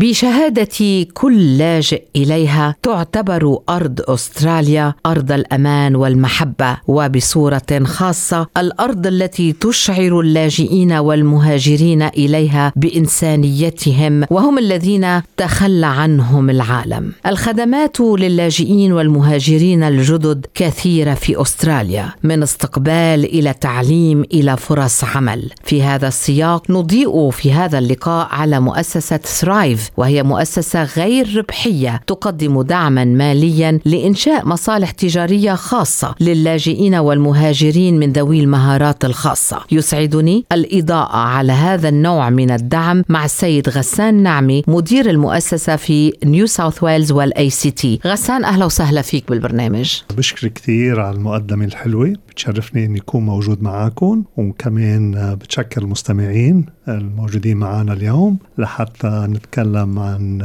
بشهادة كل لاجئ إليها تعتبر أرض أستراليا أرض الأمان والمحبة وبصورة خاصة الأرض التي تشعر اللاجئين والمهاجرين إليها بإنسانيتهم وهم الذين تخلى عنهم العالم. الخدمات للاجئين والمهاجرين الجدد كثيرة في أستراليا من استقبال إلى تعليم إلى فرص عمل. في هذا السياق نضيء في هذا اللقاء على مؤسسة Thrive وهي مؤسسة غير ربحية تقدم دعما ماليا لإنشاء مصالح تجارية خاصة للاجئين والمهاجرين من ذوي المهارات الخاصة. يسعدني الإضاءة على هذا النوع من الدعم مع السيد غسان نعمي مدير المؤسسة في نيو ساوث ويلز وال ACT غسان أهلا وسهلا فيك بالبرنامج. بشكر كثير على المقدمة الحلوة. بتشرفني إني أكون موجود معاكم وكمان بتشكر المستمعين. الموجودين معنا اليوم لحتى نتكلم عن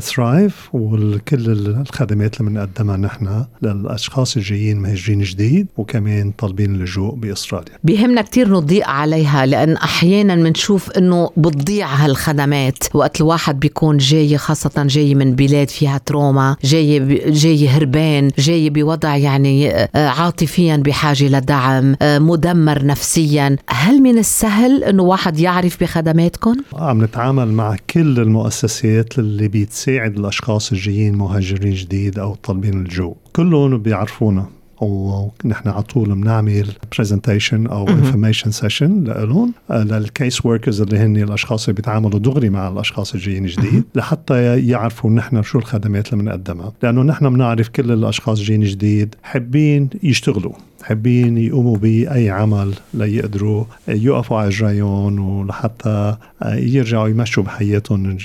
ثرايف وكل الخدمات اللي بنقدمها نحن للأشخاص الجايين مهاجرين جديد وكمان طالبين اللجوء بأستراليا. بيهمنا كثير نضيء عليها لأن أحيانا بنشوف إنه بتضيع هالخدمات وقت الواحد بيكون جاي خاصة جاي من بلاد فيها تروما، جاي جاي هربان، جاي بوضع يعني آه، عاطفيا بحاجة لدعم، آه، مدمر نفسيا، هل من السهل إنه واحد يعرف بخدماتكم؟ عم نتعامل مع كل المؤسسات اللي بيتس تساعد الأشخاص الجايين مهاجرين جديد أو طالبين اللجوء كلهم بيعرفونا. ونحن على طول بنعمل presentation أو information session لهم لل case workers اللي هن الأشخاص اللي بيتعاملوا دغري مع الأشخاص الجايين جديد لحتى يعرفوا نحن شو الخدمات اللي بنقدمها. لأنه نحن بنعرف كل الأشخاص الجايين جديد حابين يشتغلوا. حابين يقوموا بأي عمل ليقدروا يقفوا على رجليهم ولحتى يرجعوا يمشوا بحياتهم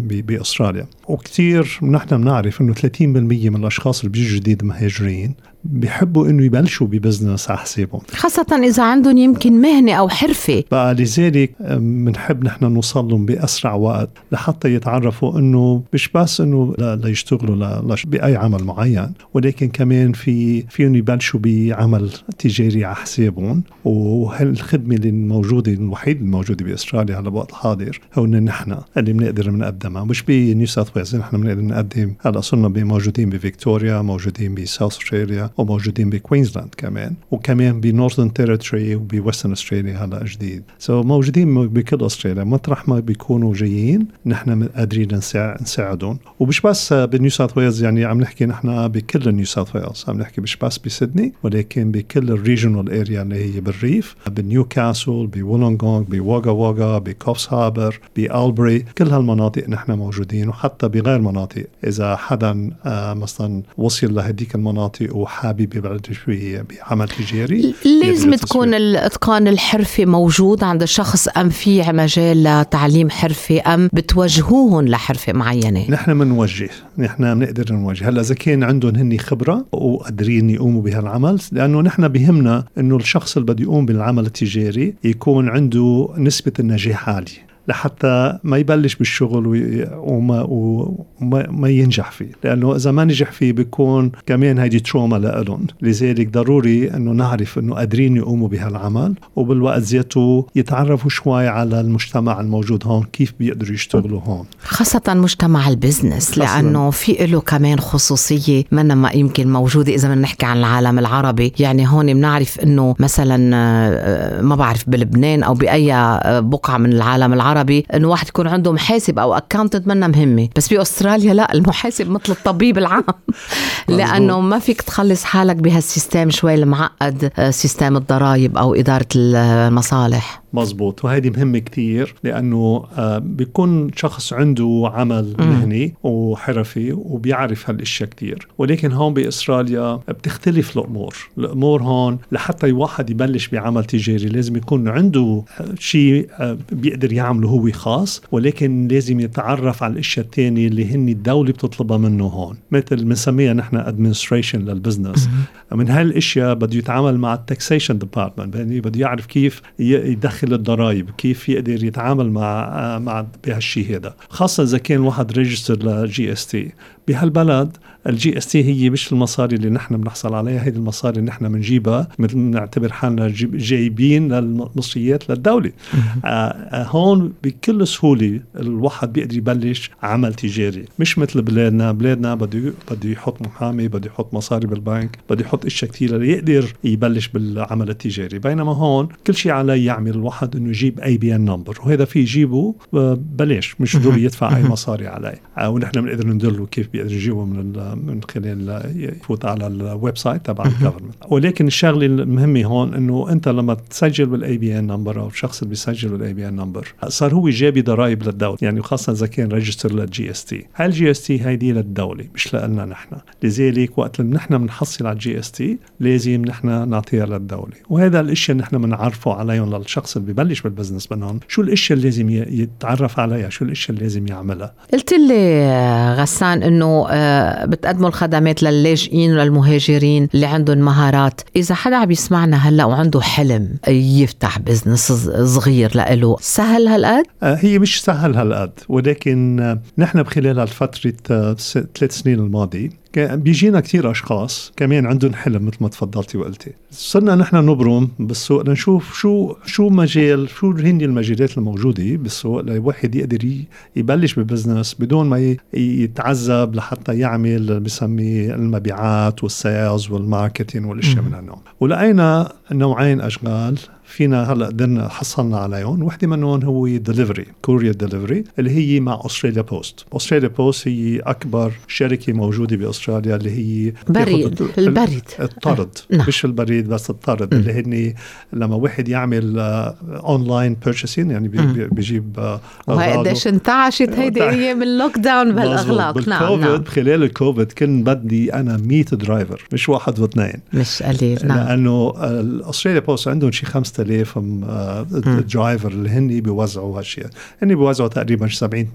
بأستراليا. وكثير نحن بنعرف إنه 30% من الأشخاص اللي بيجوا جديد مهاجرين بيحبوا إنه يبلشوا ب business على حسابهم. خاصة إذا عندهم يمكن مهنة أو حرفة. بقى لذلك بنحب نحن نوصل لهم بأسرع وقت لحتى يتعرفوا إنه مش بس إنه ليشتغلوا بأي عمل معين ولكن كمان في فيهم يبلشوا بعمل تجاري على حسابهم. وهالخدمة اللي الموجودة الوحيدة الموجودة بأستراليا على الوقت الحاضر هو نحن اللي بنقدر بنقدمها مش بنيو ساوث ويلز نحن بنقدر نقدم هلأ صرنا موجودين بفيكتوريا موجودين بساوث أستراليا وموجودين بكوينزلاند كمان وكمان ب Northern Territory وبويسترن أستراليا هلا جديد. so so موجودين بكل أستراليا مطرح ما بيكونوا جايين نحن قادرين نساعدهم. ومش بس بنيو ساوث ويلز يعني عم نحكي نحن بكل نيو ساوث ويلز. عم نحكي مش بس بسيدني ولكن بكل ال regional area اللي هي بالريف بنيوكاسل بولونغونغ بواغا واغا بكوفس هابر بالبري كل هالمناطق نحن موجودين وحتى بغير مناطق. إذا حدا آه مثلا وصل لهديك المناطق وحابب يبلش بعمل تجاري. لازم تكون الإتقان الحرفي موجود عند الشخص أم في مجال لتعليم حرفي أم بتوجهوهم لحرفه معينة؟ نحن بنوجه نحن بنقدر نوجه. هلا إذا كان عندهم هن خبرة وقادرين يقوموا بهالعمل لأنه نحن بهمنا إنه الشخص اللي بده يقوم بالعمل التجاري يكون عنده نسبة النجاح عالية. لحتى ما يبلش بالشغل وما, وما ما ينجح فيه. لأنه إذا ما نجح فيه بيكون كمان هيدي تروما لهم لذلك ضروري إنه نعرف إنه قادرين يقوموا بهالعمل وبالوقت ذاته يتعرفوا شوي على المجتمع الموجود هون كيف بيقدروا يشتغلوا هون. خاصة مجتمع ال business لأنه في له كمان خصوصية منا ما يمكن موجودة إذا بدنا نحكي عن العالم العربي. يعني هون بنعرف إنه مثلا آه، ما بعرف بلبنان أو بأي آه، بقعة من العالم العربي العربي إنه واحد يكون عنده محاسب أو accountant منا مهمة. بس باستراليا لا المحاسب مثل الطبيب العام. لأنه ما فيك تخلص حالك بهال system شوي المعقد آه، system الضرائب أو إدارة المصالح. مزبوط وهذه مهمة كتير لأنه آه، بيكون شخص عنده عمل مهني وحرفي وبيعرف هالأشياء كتير. ولكن هون بأستراليا بتختلف الأمور. الأمور هون لحتى الواحد يبلش بعمل تجاري لازم يكون عنده شيء آه، بيقدر يعمله هو خاص ولكن لازم يتعرف على الأشياء الثانية اللي هن الدولة بتطلبها منه هون. مثل بنسميها نحن administration لل business من هالأشياء بده يتعامل مع ال taxation department يعني بده يعرف كيف يدخل مشاكل الضرائب كيف يقدر يتعامل مع مع بهالشيء هذا. خاصة إذا كان واحد register ل GST بهالبلد ال GST هي مش المصاري اللي نحن بنحصل عليها هي المصاري اللي نحن بنجيبها مثل بنعتبر حالنا جايبين للمصريات للدولة. آه آه هون بكل سهولة الواحد بيقدر يبلش عمل تجاري. مش مثل بلادنا. بلادنا بده بده يحط محامي بده يحط مصاري بالبنك بده يحط إشياء كثيره ليقدر يبلش بالعمل التجاري. بينما هون كل شيء عليه يعمل الواحد إنه يجيب ABN number وهذا في يجيبه آه، بلاش مش ضروري يدفع أي مصاري عليه. آه ونحن بنقدر ندله كيف بيقدر يجيبه من من خلال يفوت على ال website تبع ال government ولكن الشغلة المهمة هون إنه أنت لما تسجل بال ABN number أو الشخص اللي بيسجل بال ABN number صار هو جابي ضرائب للدولة يعني خاصة إذا كان register لل GST هاي ال GST هيدي للدولة؟ مش لنا نحن. لذلك وقت اللي نحن بنحصل على ال GST لازم نحن نعطيها للدولة. وهذا الاشياء نحن بنعرفه عليهم للشخص اللي ببلش بال business منهم شو الأشياء اللي لازم يتعرف عليها؟ شو الأشياء اللي لازم يعملها؟ قلت لي غسان إنه آه، بتقدموا الخدمات للاجئين وللمهاجرين اللي عندهم مهارات. إذا حدا عم يسمعنا هلأ وعنده حلم يفتح بزنس صغير لإله سهل هالقد آه، هي مش سهل هالقد ولكن آه، نحن بخلال هالفترة ثلاث سنين الماضية بيجينا كثير أشخاص كمان عندهم حلم مثل ما تفضلتي وقلتي. صرنا نحن نبرم بالسوق لنشوف شو شو مجال شو هن المجالات الموجودة بالسوق لواحد يقدر يبلش ب business بدون ما يتعذب لحتى يعمل بسمي المبيعات وال sales وال marketing والأشياء من هالنوع. ولقينا نوعين أشغال فينا هلا قدرنا حصلنا عليهم وحدة منهم هو delivery courier delivery اللي هي مع Australia Post Australia Post هي أكبر شركة موجودة بأستراليا اللي هي بريد البريد. الطرد. آه. مش البريد بس الطرد. اللي هن لما واحد يعمل online uh, purchasing يعني بي بيجيب وهي قديش انتعشت هيدي أيام ال lockdown بالأغلاق. نعم نعم. خلال الكوفيد كان بدي أنا 100 driver مش واحد واثنين. مش قليل نعم. لأنه Australia Post عندهم شي 5000 driver اللي هن بيوزعوا هالشيء هن بيوزعوا تقريبا 70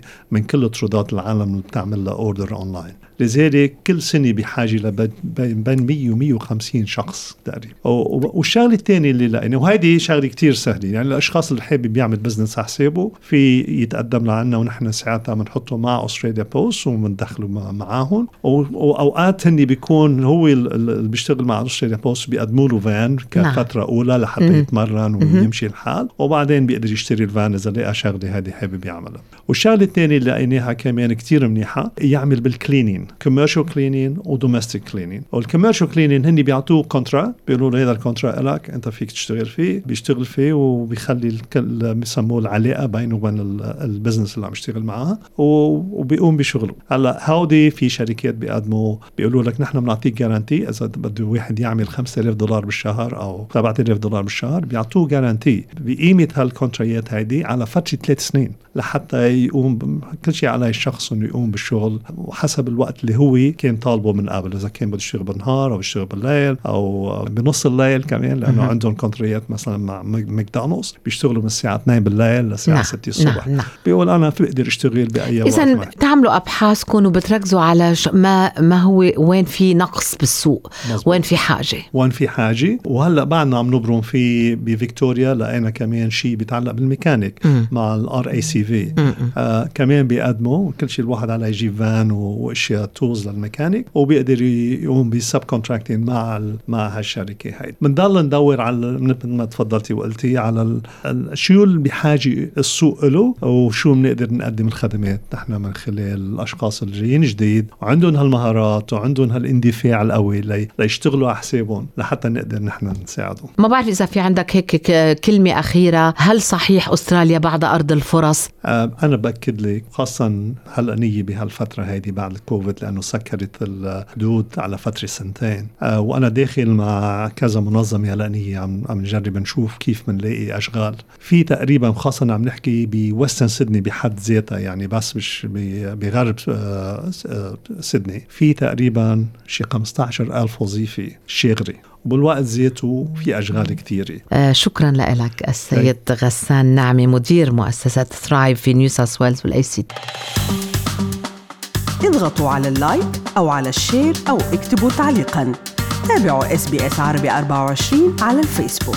80% من كل طردات العالم اللي بتعمل لها order online لذلك كل سنة بحاجة بين 100 و 150 شخص تقريبا. والشغلة الثانية اللي لقينا وهيدي شغلة كتير سهلة. يعني الأشخاص اللي حابب يعمل business على حسابه في يتقدم لعنا ونحن ساعتها بنحطه مع Australia Post وبندخله معاهم. وأوقات هني بيكون هو اللي بيشتغل مع Australia Post بيقدموا له فان نعم. أولى لحتى يتمرن ويمشي الحال وبعدين بيقدر يشتري الفان إذا لقى شغلة هذه حابب يعملها والشغلة الثانية اللي لقيناها كمان كتير منيحة يعمل بال cleaning commercial cleaning و domestic cleaning وال commercial cleaning هن بيعطوه contract بيقولوا له هذا ال contract لك أنت فيك تشتغل فيه بيشتغل فيه وبيخلي بيسموه العلاقة بينه وبين ال business اللي عم يشتغل معها وبيقوم بشغله. هلأ هودي في شركات بيقدموا بيقولوا لك نحن بنعطيك guarantee إذا بده واحد يعمل 5000 دولار بالشهر أو 7000 دولار بالشهر بيعطوه guarantee بقيمة هالكونتريات هيدي على فترة ثلاث سنين لحتى يقوم كل شيء على الشخص إنه يقوم بالشغل وحسب الوقت اللي هو كان طالبه من قبل. إذا كان بده يشتغل بالنهار أو يشتغل بالليل أو بنص الليل كمان لأنه عندهم كونتريات مثلا مع ماكدونالدز. بيشتغلوا من الساعة 2 بالليل للساعة نعم 6 الصبح. نعم نعم. بيقول أنا بقدر أشتغل بأي وقت اذا بتعملوا أبحاثكم وبتركزوا على ما ما هو وين في نقص بالسوق مزبوط. وين في حاجة. وين في حاجة. وهلأ بعدنا عم نبرم في بفيكتوريا لقينا كمان شيء بيتعلق بالميكانيك مع ال RACV كمان بيقدموا كل شيء الواحد على يجيب فان وأشياء tools للميكانيك وبيقدر يقوم بال subcontracting مع مع هالشركة هاي. بنضل ندور على مثل ما تفضلتي وقلتي على شو اللي بحاجة السوق له وشو بنقدر نقدم الخدمات نحن من خلال الأشخاص اللي جايين جديد وعندهم هالمهارات وعندهم هالإندفاع القوي لي ليشتغلوا على حسابهم لحتى نقدر نحن نساعدهم. ما بعرف إذا في عندك هيك كلمة أخيرة. هل صحيح أستراليا بعد أرض الفرص؟ آه أنا بأكد لك خاصه هلأ نيه بهالفترة هيدي بعد الكوفيد لأنه سكرت الحدود على فترة سنتين. آه وأنا داخل مع كذا منظمة هلأ نيه عم عم نجرب نشوف كيف بنلاقي أشغال. في تقريبا خاصه عم نحكي بويسترن سيدني بحد ذاتها يعني بس مش بغرب آه سيدني. في تقريبا شي 15000 وظيفة شاغرة. وبالوقت ذاته في أشغال كثيرة آه شكرا لك السيد غسان نعمي مدير مؤسسة Thrive في نيو ساوث ويلز وال ACT اضغطوا على ال like أو على ال share أو اكتبوا تعليقا. تابعوا SBS عربي 24 على الفيسبوك.